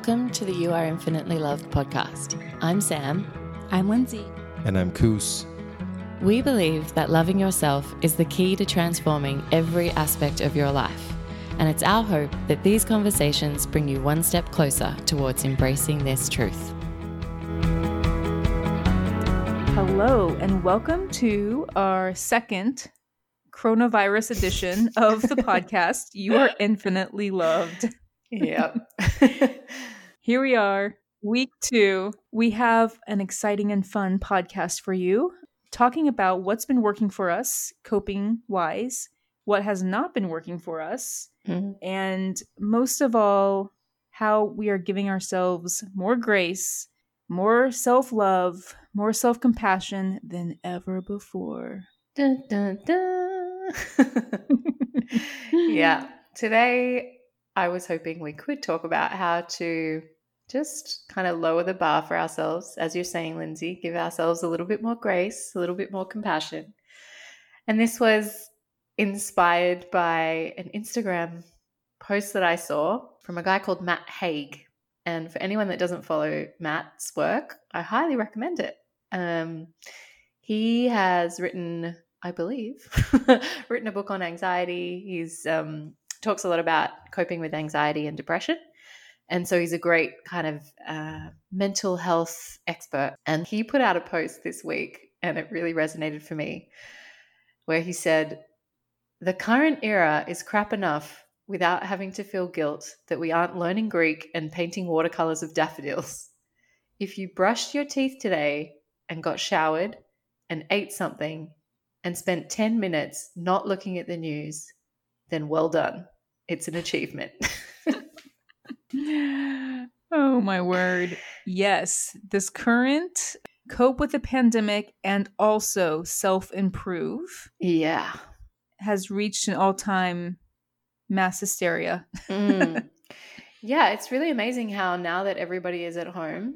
Welcome to the You Are Infinitely Loved podcast. I'm Sam. I'm Lindsay. And I'm Koos. We believe that loving yourself is the key to transforming every aspect of your life. And it's our hope that these conversations bring you one step closer towards embracing this truth. Hello, and welcome to our second coronavirus edition of the podcast. You are infinitely loved. Yep. Here we are, week two. We have an exciting and fun podcast for you, talking about what's been working for us, coping wise, what has not been working for us, mm-hmm. and most of all, how we are giving ourselves more grace, more self love, more self compassion than ever before. Dun, dun, dun. yeah. Today, I was hoping we could talk about how to just kind of lower the bar for ourselves, as you're saying, Lindsay, give ourselves a little bit more grace, a little bit more compassion. And this was inspired by an Instagram post that I saw from a guy called Matt Haig. And for anyone that doesn't follow Matt's work, I highly recommend it. Um, he has written, I believe, written a book on anxiety. He's um, talks a lot about coping with anxiety and depression. And so he's a great kind of uh, mental health expert. And he put out a post this week, and it really resonated for me, where he said, The current era is crap enough without having to feel guilt that we aren't learning Greek and painting watercolors of daffodils. If you brushed your teeth today and got showered and ate something and spent 10 minutes not looking at the news, then well done. It's an achievement. oh my word. Yes, this current cope with the pandemic and also self improve. Yeah. Has reached an all time mass hysteria. mm. Yeah, it's really amazing how now that everybody is at home,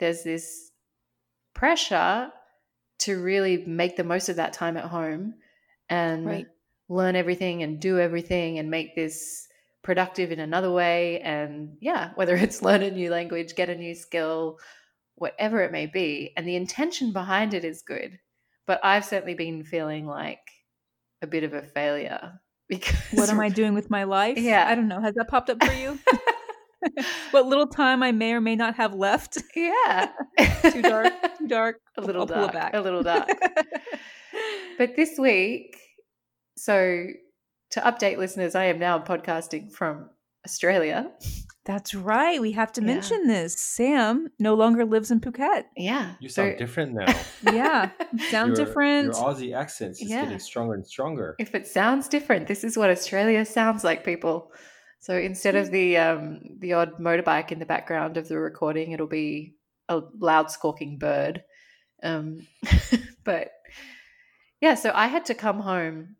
there's this pressure to really make the most of that time at home and right learn everything and do everything and make this productive in another way. And yeah, whether it's learn a new language, get a new skill, whatever it may be. And the intention behind it is good. But I've certainly been feeling like a bit of a failure because what am I doing with my life? Yeah. I don't know. Has that popped up for you? what little time I may or may not have left. Yeah. too dark. Too dark. A little I'll dark. A little dark. but this week so, to update listeners, I am now podcasting from Australia. That's right. We have to mention this. Sam no longer lives in Phuket. Yeah. You sound so, different now. yeah. Sound your, different. Your Aussie accent is yeah. getting stronger and stronger. If it sounds different, this is what Australia sounds like, people. So instead of the um, the odd motorbike in the background of the recording, it'll be a loud squawking bird. Um, but yeah, so I had to come home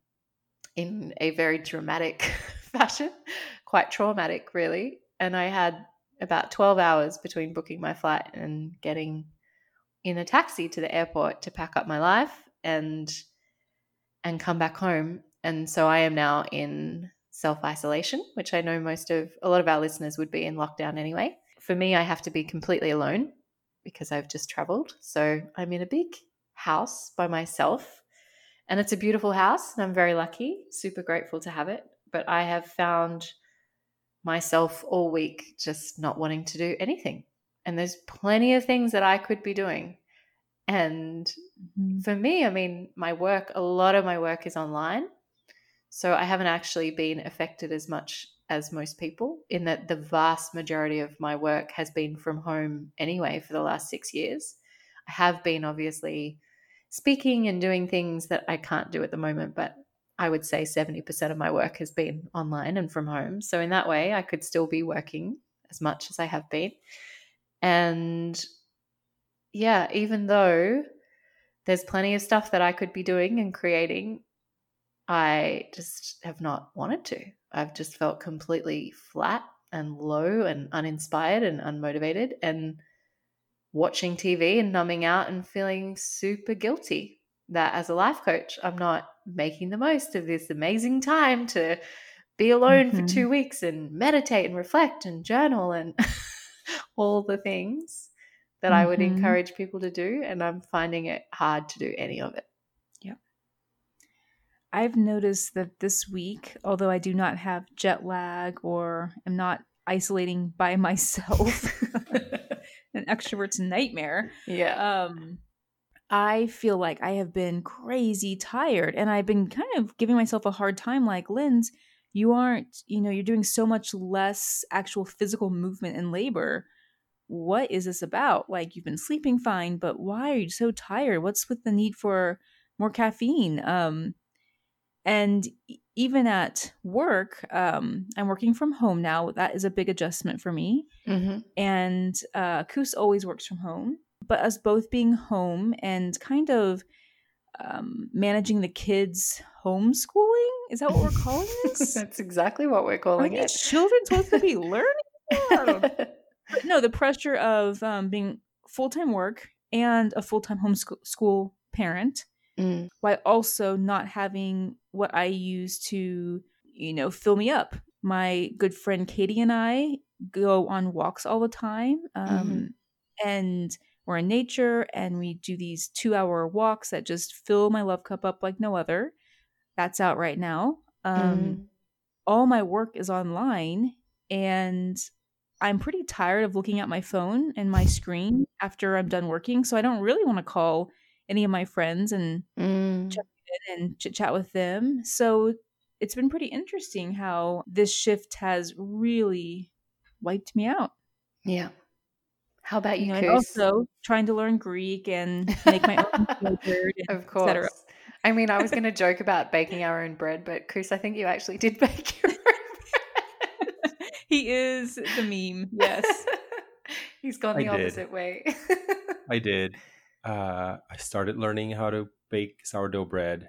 in a very dramatic fashion, quite traumatic, really. And I had about 12 hours between booking my flight and getting in a taxi to the airport to pack up my life and and come back home. And so I am now in self-isolation, which I know most of a lot of our listeners would be in lockdown anyway. For me, I have to be completely alone because I've just traveled. So I'm in a big house by myself and it's a beautiful house, and I'm very lucky, super grateful to have it. But I have found myself all week just not wanting to do anything. And there's plenty of things that I could be doing. And mm-hmm. for me, I mean, my work, a lot of my work is online. So I haven't actually been affected as much as most people, in that the vast majority of my work has been from home anyway for the last six years. I have been obviously speaking and doing things that I can't do at the moment, but I would say 70% of my work has been online and from home. So, in that way, I could still be working as much as I have been. And yeah, even though there's plenty of stuff that I could be doing and creating, I just have not wanted to. I've just felt completely flat and low and uninspired and unmotivated. And watching TV and numbing out and feeling super guilty that as a life coach, I'm not making the most of this amazing time to be alone mm-hmm. for two weeks and meditate and reflect and journal and all the things that I would Mhm. encourage people to do, and I'm finding it hard to do any of it. Yeah. I've noticed that this week, although I do not have jet lag or am not isolating by myself, extrovert's nightmare, yeah. um, I feel like I have been crazy tired and I've been kind of giving myself a hard time like, Linz, you aren't, you know, you're doing so much less actual physical movement and labor. What is this about? Like, you've been sleeping fine, but why are you so tired? What's with the need for more caffeine? Um, and even at work, um, I'm working from home now. That is a big adjustment for me hmm and uh, Koos always works from home. But us both being home and kind of um, managing the kids' homeschooling is that what we're calling this? That's exactly what we're Are calling these it. children supposed to be learning? I don't know. But no, the pressure of um, being full time work and a full time homeschool school parent Mm, while also not having what I use to, you know, fill me up. My good friend Katie and I go on walks all the time. Um, And we're in nature and we do these two hour walks that just fill my love cup up like no other. That's out right now. Um, mm, All my work is online and I'm pretty tired of looking at my phone and my screen after I'm done working. So I don't really want to call any of my friends and mm. check in and chit chat with them. So it's been pretty interesting how this shift has really wiped me out. Yeah. How about You you, know, and also trying to learn Greek and make my own yogurt and Of course. cetera. I mean, I was going to joke about baking our own bread, but Chris, I think you actually did bake your own bread. he is the meme. Yes. He's gone I the did. opposite way. I did. Uh, I started learning how to bake sourdough bread.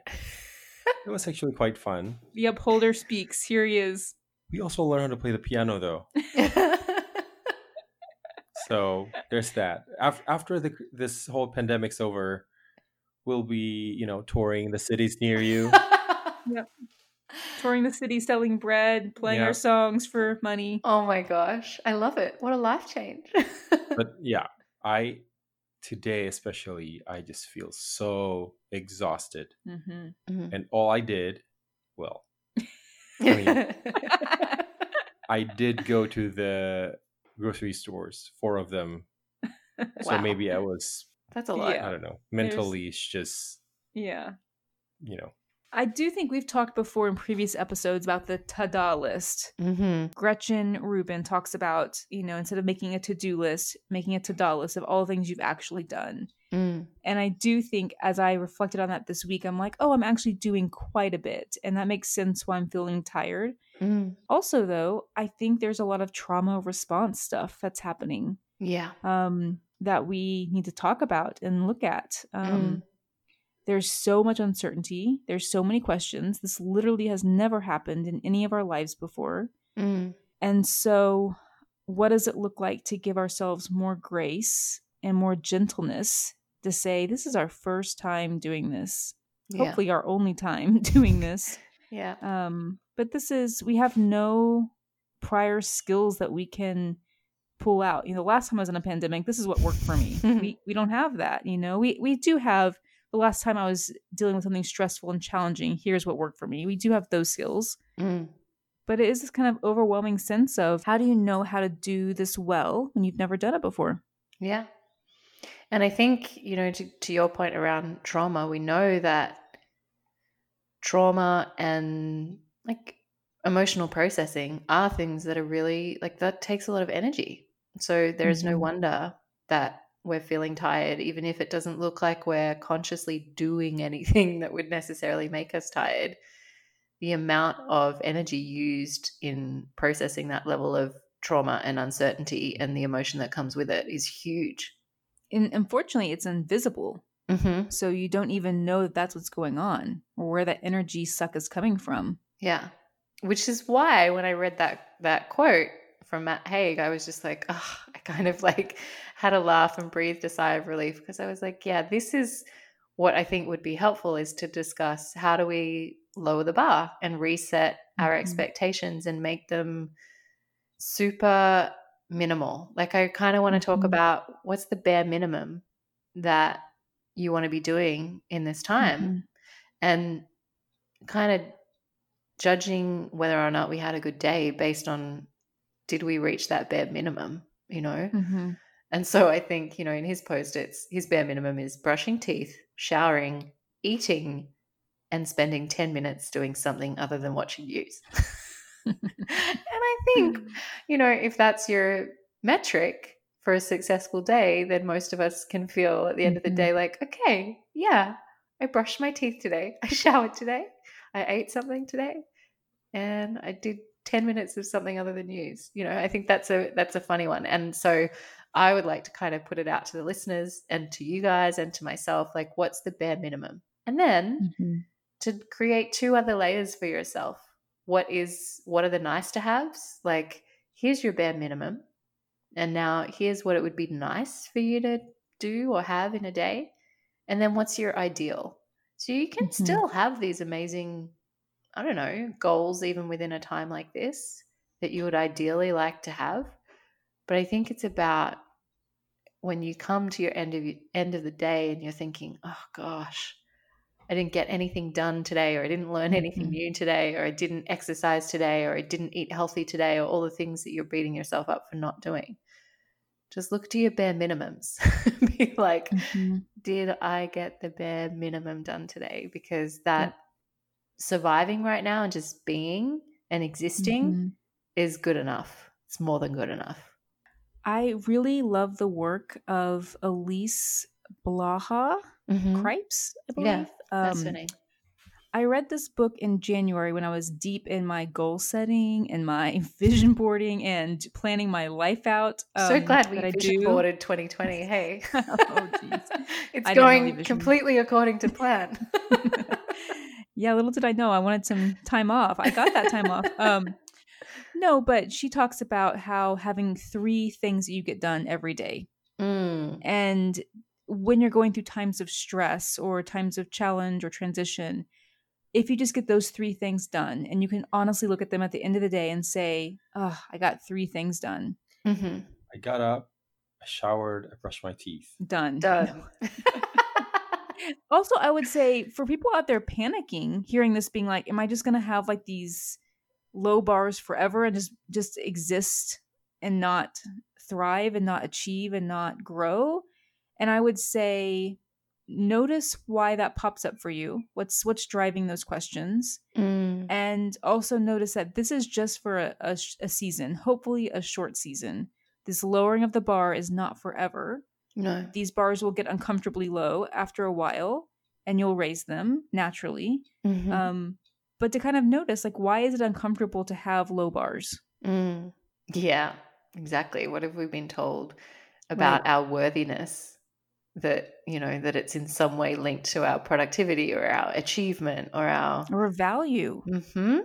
It was actually quite fun. the upholder speaks. Here he is. We also learned how to play the piano, though. So there's that. After after the this whole pandemic's over, we'll be you know touring the cities near you. Touring the city, selling bread, playing Yeah. our songs for money. oh my gosh. I love it. What a life change. but yeah, I today especially I just feel so exhausted, hmm and all I did, well, mean- I did go to the grocery stores, four of them. So maybe I was That's a lot. I don't know mentally it's just Yeah. you know I do think we've talked before in previous episodes about the ta-da list. Mm-hmm. Gretchen Rubin talks about, you know, instead of making a to-do list, making a to-da list of all the things you've actually done. Mm. And I do think as I reflected on that this week, I'm like, oh, I'm actually doing quite a bit. And that makes sense why I'm feeling tired. Mm. Also, though, I think there's a lot of trauma response stuff that's happening Yeah. um, that we need to talk about and look at. Um, Mm. There's so much uncertainty. There's so many questions. This literally has never happened in any of our lives before. Mm. And so, what does it look like to give ourselves more grace and more gentleness to say, this is our first time doing this? Yeah. Hopefully, our only time doing this. Yeah. Um, but this is, we have no prior skills that we can pull out. You know, the last time I was in a pandemic, this is what worked for me. we, we don't have that. You know, we, we do have the last time I was dealing with something stressful and challenging. Here's what worked for me. We do have those skills Mm. but it is this kind of overwhelming sense of how do you know how to do this well when you've never done it before? Yeah. And I think, you know, to, to your point around trauma, we know that trauma and like emotional processing are things that are really like that takes a lot of energy. So there is no Mhm. wonder that we're feeling tired, even if it doesn't look like we're consciously doing anything that would necessarily make us tired. The amount of energy used in processing that level of trauma and uncertainty and the emotion that comes with it is huge. And unfortunately, it's invisible. Mm-hmm. So you don't even know that that's what's going on or where that energy suck is coming from. Yeah. Which is why when I read that that quote from Matt Haig, I was just like, oh, I kind of like had a laugh and breathed a sigh of relief because I was like, yeah, this is what I think would be helpful is to discuss how do we lower the bar and reset our Mhm. expectations and make them super minimal. Like I kind of want to talk Mhm. about what's the bare minimum that you want to be doing in this time Mhm. and kind of judging whether or not we had a good day based on did we reach that bare minimum, you know? Mhm. And so I think, you know, in his post it's his bare minimum is brushing teeth, showering, eating and spending 10 minutes doing something other than watching news. and I think you know, if that's your metric for a successful day, then most of us can feel at the end of the Mhm. day like, okay, yeah, I brushed my teeth today. I showered today. I ate something today. And I did 10 minutes of something other than news. You know, I think that's a that's a funny one. And so I would like to kind of put it out to the listeners and to you guys and to myself like what's the bare minimum? And then Mhm. to create two other layers for yourself. What is what are the nice to haves? Like here's your bare minimum. And now here's what it would be nice for you to do or have in a day. And then what's your ideal? So you can Mhm. still have these amazing I don't know, goals even within a time like this that you would ideally like to have. But I think it's about when you come to your end of end of the day and you're thinking, "Oh gosh, I didn't get anything done today, or I didn't learn anything Mhm. new today, or I didn't exercise today, or I didn't eat healthy today, or all the things that you're beating yourself up for not doing. Just look to your bare minimums. Be like, Mhm. did I get the bare minimum done today? Because that surviving right now and just being and existing Mhm. is good enough. It's more than good enough. I really love the work of Elise Blaha Mhm. Cripps, I Yeah, believe. That's Um, her name. I read this book in January when I was deep in my goal setting and my vision boarding and planning my life out. so um, glad we I vision do. boarded 2020. Hey. Oh, it's I going completely according to plan. Yeah, little did I know I wanted some time off. I got that time off. Um, no, but she talks about how having three things that you get done every day. Mm, And when you're going through times of stress or times of challenge or transition, if you just get those three things done and you can honestly look at them at the end of the day and say, oh, I got three things done. mhm. I got up, I showered, I brushed my teeth. Done. Done. also, I would say for people out there panicking, hearing this being like, am I just going to have like these low bars forever and just just exist and not thrive and not achieve and not grow? And I would say notice why that pops up for you. What's what's driving those questions? Mm, and also notice that this is just for a, a, a season, hopefully a short season. This lowering of the bar is not forever. No. These bars will get uncomfortably low after a while, and you'll raise them naturally. Mhm. Um, but to kind of notice, like, why is it uncomfortable to have low bars? Mm. Yeah, exactly. What have we been told about our worthiness? That, you know, that it's in some way linked to our productivity or our achievement or our. Or value? hmm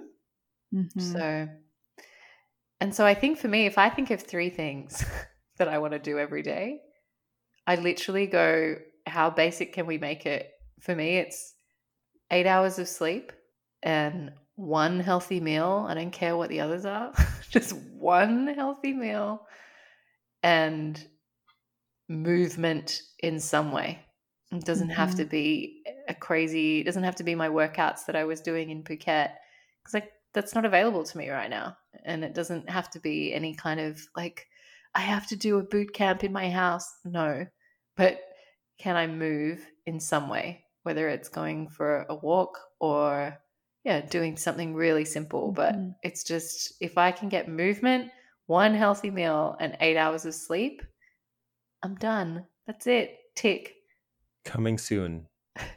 Mhm. So, and so I think for me, if I think of three things that I want to do every day, I literally go, how basic can we make it? For me, it's eight hours of sleep and one healthy meal. I don't care what the others are, just one healthy meal and movement in some way. It doesn't have to mm-hmm. be a crazy, it doesn't have to be my workouts that I was doing in Phuket because like that's not available to me right now. And it doesn't have to be any kind of like, I have to do a boot camp in my house. No. But can I move in some way, whether it's going for a walk or, yeah, doing something really simple? But Mhm. it's just if I can get movement, one healthy meal, and eight hours of sleep, I'm done. That's it. Tick. Coming soon,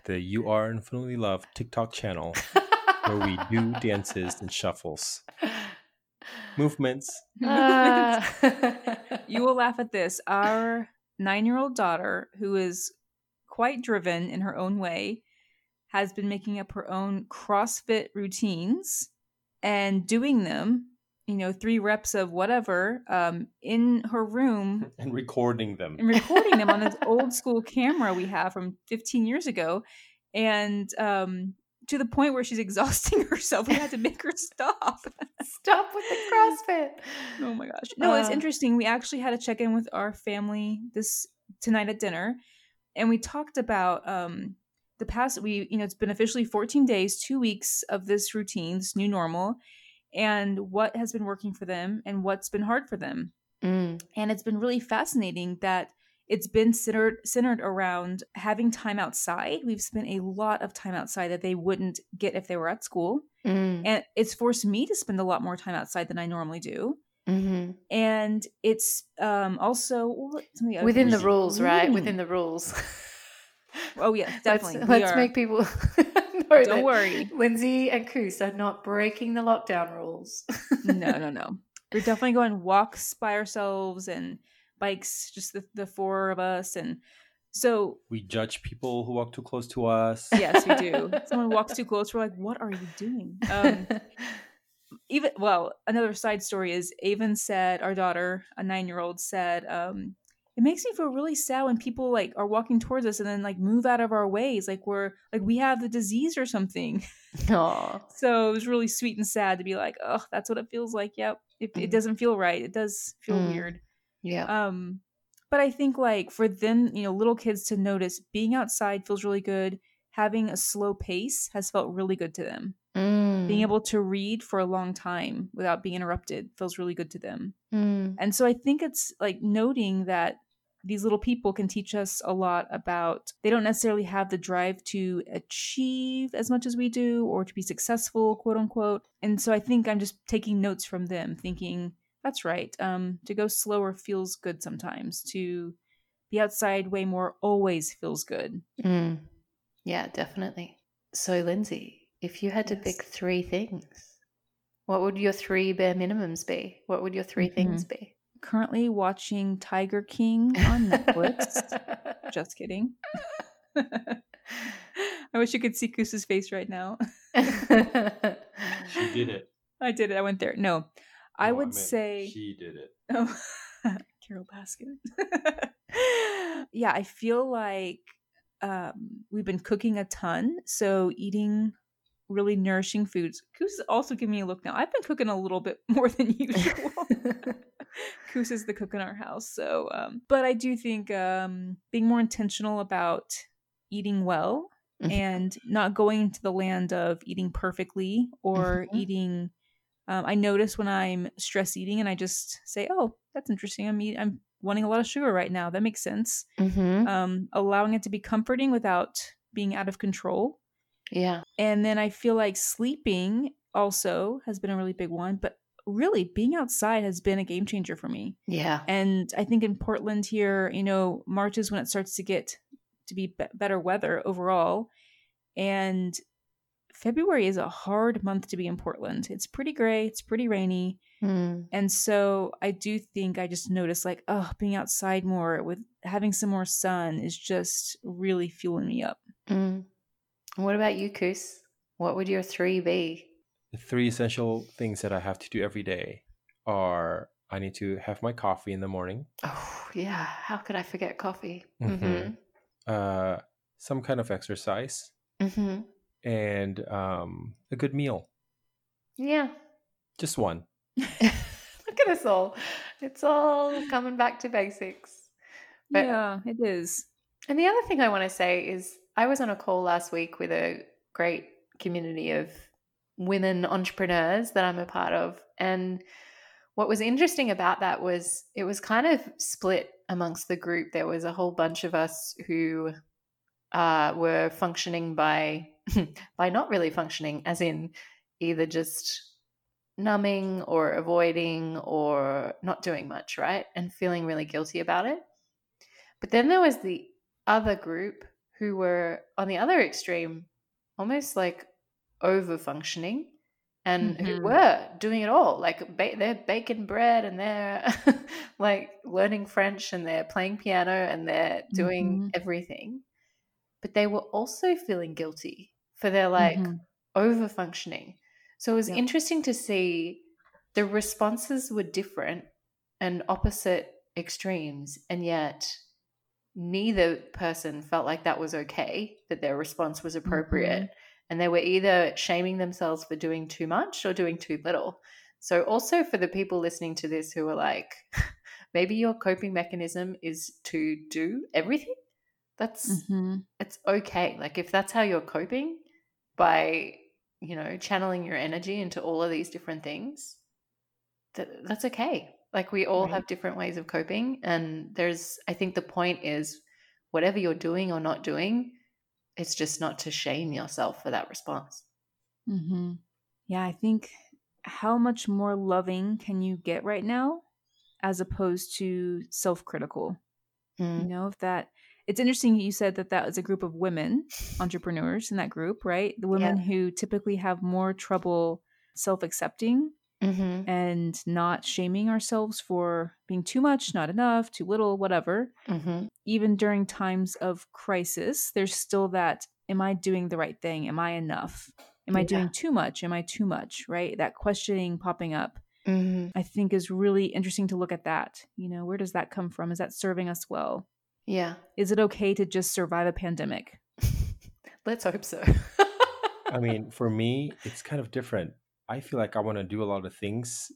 the You Are Infinitely Loved TikTok channel where we do dances and shuffles, movements. Ah. you will laugh at this. Our nine year old daughter, who is quite driven in her own way, has been making up her own CrossFit routines and doing them, you know, three reps of whatever um, in her room and recording them. and recording them on this old school camera we have from 15 years ago. And um, to the point where she's exhausting herself, we had to make her stop. Stop with the CrossFit. oh my gosh. No, it's Uh, interesting. We actually had a check in with our family this tonight at dinner, and we talked about um the past. We you know it's been officially 14 days, two weeks of this routine, this new normal, and what has been working for them and what's been hard for them. Mm. And it's been really fascinating that it's been centered centered around having time outside. We've spent a lot of time outside that they wouldn't get if they were at school. Mm. And it's forced me to spend a lot more time outside than I normally do hmm and it's um also the Within the rules, right? Within the rules. oh yeah definitely Let's, let's are- make people know don't worry Lindsay and Koos are not breaking the lockdown rules. no no no we're definitely going walks by ourselves and bikes just the, the four of us and so We judge people who walk too close to us. yes we do someone walks too close we're like what are you doing um even well another side story is avon said our daughter a nine-year-old said um it makes me feel really sad when people like are walking towards us and then like move out of our ways like we're like we have the disease or something Aw. so it was really sweet and sad to be like oh that's what it feels like yep it, it Mm. doesn't feel right it does feel Mm. weird Yeah. um but i think like for them you know little kids to notice being outside feels really good having a slow pace has felt really good to them Mm. being able to read for a long time without being interrupted feels really good to them Mm. and so i think it's like noting that these little people can teach us a lot about they don't necessarily have the drive to achieve as much as we do or to be successful quote unquote and so i think i'm just taking notes from them thinking that's right um to go slower feels good sometimes to be outside way more always feels good Mm. Yeah, definitely. So, Lindsay, if you had to Yes. pick three things, what would your three bare minimums be? What would your 3 things be? currently watching tiger king on netflix just kidding i wish you could see Koos's face right now She did it. I did it. I went there. No, I No, would meant say. she did it. Oh, Carole Baskin. yeah, I feel like um, we've been cooking a ton, so eating really nourishing foods. Koos is also giving me a look now. I've been cooking a little bit more than usual. Koos is the cook in our house, so um, but I do think um, being more intentional about eating well Mhm. and not going into the land of eating perfectly or Mhm. eating um, I notice when I'm stress eating and I just say, "Oh, that's interesting. I'm eat- I'm wanting a lot of sugar right now. That makes sense." Mhm. Um, allowing it to be comforting without being out of control. Yeah. And then I feel like sleeping also has been a really big one, but really being outside has been a game changer for me. Yeah. And I think in Portland here, you know, March is when it starts to get to be, be- better weather overall. And February is a hard month to be in Portland. It's pretty gray, it's pretty rainy. Mm. And so I do think I just noticed like, oh, being outside more with having some more sun is just really fueling me up. Mm. What about you, Koos? What would your three be? The three essential things that I have to do every day are I need to have my coffee in the morning, Oh, yeah. How could I forget coffee? Mhm. Mm-hmm. uh, some kind of exercise, Mm-hmm. And um, a good meal. Yeah. Just one. Look at us all. It's all coming back to basics. But- yeah, it is. And the other thing I want to say is I was on a call last week with a great community of women entrepreneurs that I'm a part of. And what was interesting about that was it was kind of split amongst the group. There was a whole bunch of us who uh, were functioning by by not really functioning, as in either just numbing or avoiding or not doing much, right? And feeling really guilty about it. But then there was the other group who were on the other extreme, almost like over functioning and who Mhm. were doing it all. Like ba- they're baking bread and they're like learning French and they're playing piano and they're doing Mhm. everything. But they were also feeling guilty for their like Mhm. over functioning. So it was Yep. interesting to see the responses were different and opposite extremes, and yet neither person felt like that was okay, that their response was appropriate. And they were either shaming themselves for doing too much or doing too little. So, also for the people listening to this who are like, maybe your coping mechanism is to do everything. That's Mm-hmm. it's okay. Like if that's how you're coping by, you know, channeling your energy into all of these different things, that that's okay. Like we all Right. have different ways of coping and there's I think the point is whatever you're doing or not doing, it's just not to shame yourself for that response. Mm-hmm. Yeah, I think how much more loving can you get right now as opposed to self critical? You Mm. know, if that it's interesting you said that that was a group of women entrepreneurs in that group, right? The women who typically have more trouble self accepting Mhm. and not shaming ourselves for being too much, not enough, too little, whatever. Mhm. Even during times of crisis, there's still that am I doing the right thing? Am I enough? Am I Yeah. doing too much? Am I too much? Right? That questioning popping up, Mhm. I think is really interesting to look at that. You know, where does that come from? Is that serving us well? Yeah. Is it okay to just survive a pandemic? Let's hope so. I mean, for me, it's kind of different. I feel like I want to do a lot of things,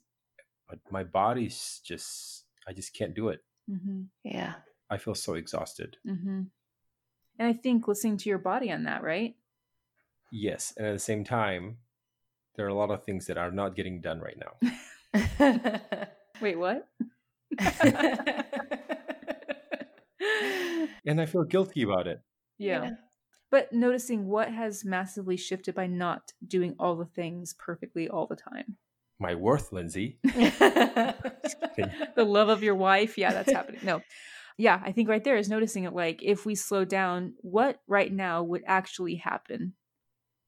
but my body's just, I just can't do it. Mm-hmm. yeah. I feel so exhausted. Mm-hmm. And I think listening to your body on that, right? Yes. And at the same time, there are a lot of things that are not getting done right now. Wait, what? And I feel guilty about it. Yeah. But noticing what has massively shifted by not doing all the things perfectly all the time. My worth, Lindsay. The love of your wife, yeah, that's happening. No. Yeah, I think right there is noticing it like if we slow down, what right now would actually happen?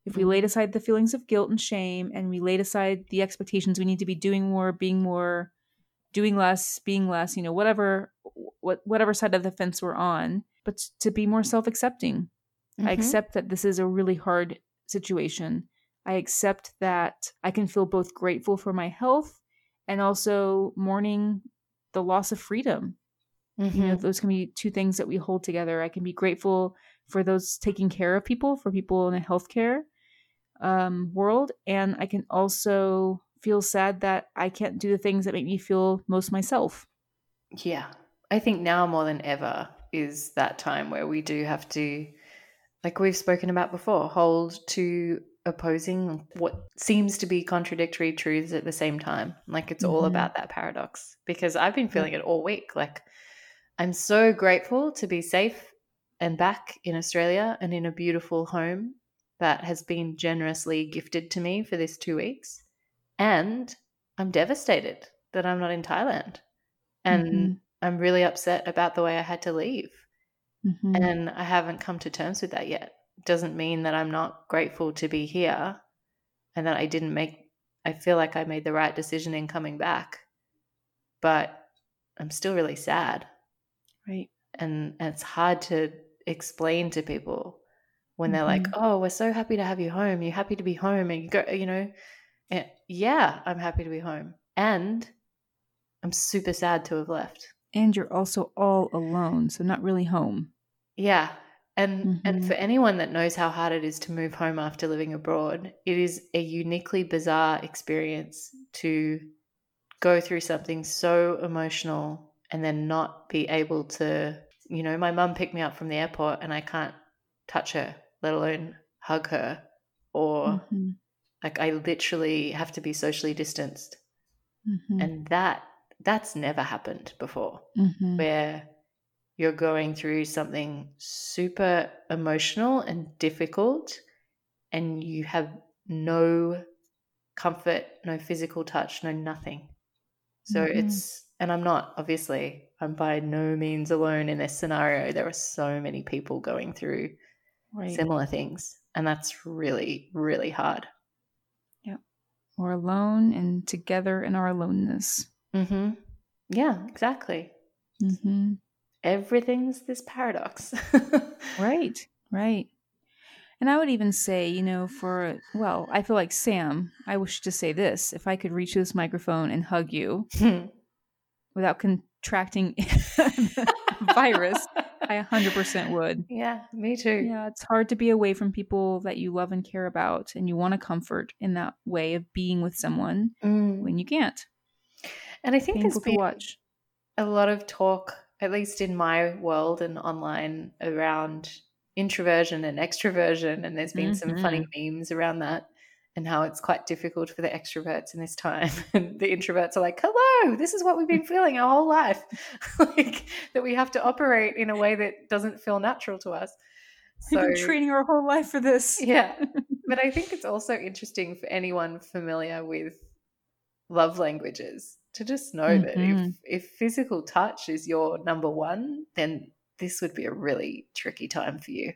If we laid mm-hmm. aside the feelings of guilt and shame and we laid aside the expectations we need to be doing more, being more, doing less, being less, you know, whatever what whatever side of the fence we're on, but to be more self-accepting. I Mhm. accept that this is a really hard situation. I accept that I can feel both grateful for my health and also mourning the loss of freedom. You know, Mhm. those can be two things that we hold together. I can be grateful for those taking care of people, for people in the healthcare um, world, and I can also feel sad that I can't do the things that make me feel most myself. Yeah. I think now more than ever is that time where we do have to, like we've spoken about before, hold to opposing what seems to be contradictory truths at the same time. Like it's all Mhm. about that paradox because I've been feeling it all week. Like I'm so grateful to be safe and back in Australia and in a beautiful home that has been generously gifted to me for this two weeks. And I'm devastated that I'm not in Thailand. And Mhm. I'm really upset about the way I had to leave. Mhm. And I haven't come to terms with that yet. Doesn't mean that I'm not grateful to be here and that I didn't make, I feel like I made the right decision in coming back. But I'm still really sad. right. And, and it's hard to explain to people when they're like, Mhm. oh, we're so happy to have you home. You're happy to be home. And you go, you know, yeah, I'm happy to be home. And I'm super sad to have left. And you're also all alone, so not really home. Yeah. And and Mhm. for anyone that knows how hard it is to move home after living abroad, it is a uniquely bizarre experience to go through something so emotional and then not be able to, you know, my mum picked me up from the airport and I can't touch her, let alone hug her or Mhm. like I literally have to be socially distanced. Mhm. And that that's never happened before Mhm. where you're going through something super emotional and difficult and you have no comfort, no physical touch, no nothing. So Mhm. it's and I'm not obviously I'm by no means alone in this scenario. There are so many people going through Right. similar things and that's really really hard. Yeah. We're alone and together in our aloneness. Mhm. Yeah, exactly. hmm Everything's this paradox. Right, right. And I would even say, you know, for, well, I feel like Sam, I wish to say this if I could reach this microphone and hug you without contracting virus, I 100% would. Yeah, me too. Yeah, it's hard to be away from people that you love and care about, and you want to comfort in that way of being with someone Mm. when you can't. And I think there's been watch. a lot of talk, at least in my world and online, around introversion and extroversion. And there's been some funny mm-hmm. memes around that and how it's quite difficult for the extroverts in this time. And the introverts are like, hello, this is what we've been feeling our whole life. like that we have to operate in a way that doesn't feel natural to us. We've been training our whole life for this. yeah. But I think it's also interesting for anyone familiar with love languages to just know that Mhm. if, if physical touch is your number one, then this would be a really tricky time for you,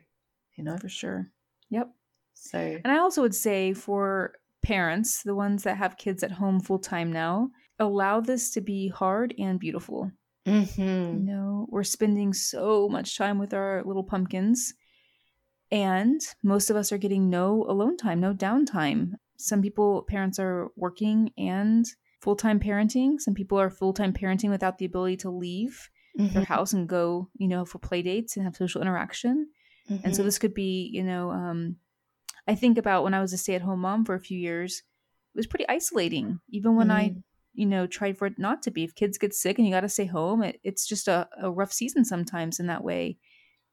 you know? For sure. Yep. So, And I also would say for parents, the ones that have kids at home full time now, allow this to be hard and beautiful. You Mhm. know, we're spending so much time with our little pumpkins, and most of us are getting no alone time, no downtime. Some people, parents are working and full time parenting. Some people are full time parenting without the ability to leave their Mhm. house and go, you know, for play dates and have social interaction. And so Mhm. this could be, you know, um, I think about when I was a stay at home mom for a few years, it was pretty isolating. Even when I, Mm. you know, tried for it not to be. If kids get sick and you got to stay home, it, it's just a, a rough season sometimes in that way.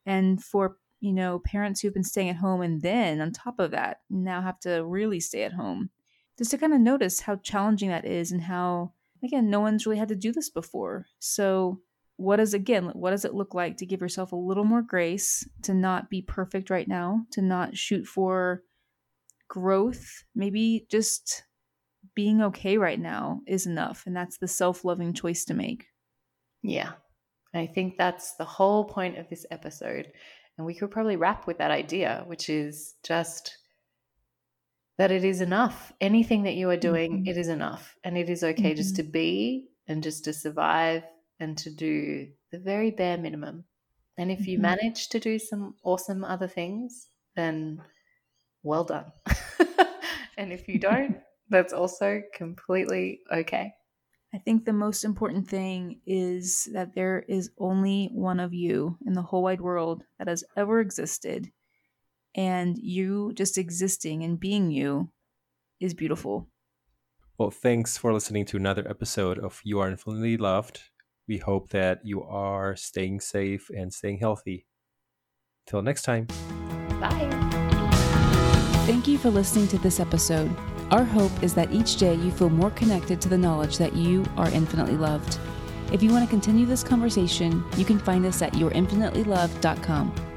And for, you know, parents who've been staying at home and then on top of that, now have to really stay at home, just to kind of notice how challenging that is and how, again, no one's really had to do this before. So, what does again what does it look like to give yourself a little more grace to not be perfect right now to not shoot for growth maybe just being okay right now is enough and that's the self-loving choice to make Yeah. I think that's the whole point of this episode. And we could probably wrap with that idea, which is just that it is enough. Anything that you are doing, Mhm. it is enough. And it is okay just to be and just to survive and to do the very bare minimum. And if you Mhm. manage to do some awesome other things, then well done. and if you don't, that's also completely okay. i think the most important thing is that there is only one of you in the whole wide world that has ever existed and you just existing and being you is beautiful Well, thanks for listening to another episode of You Are Infinitely Loved. We hope that you are staying safe and staying healthy. Till next time. Bye. Thank you for listening to this episode. Our hope is that each day you feel more connected to the knowledge that you are infinitely loved. If you want to continue this conversation, you can find us at yourinfinitelyloved.com.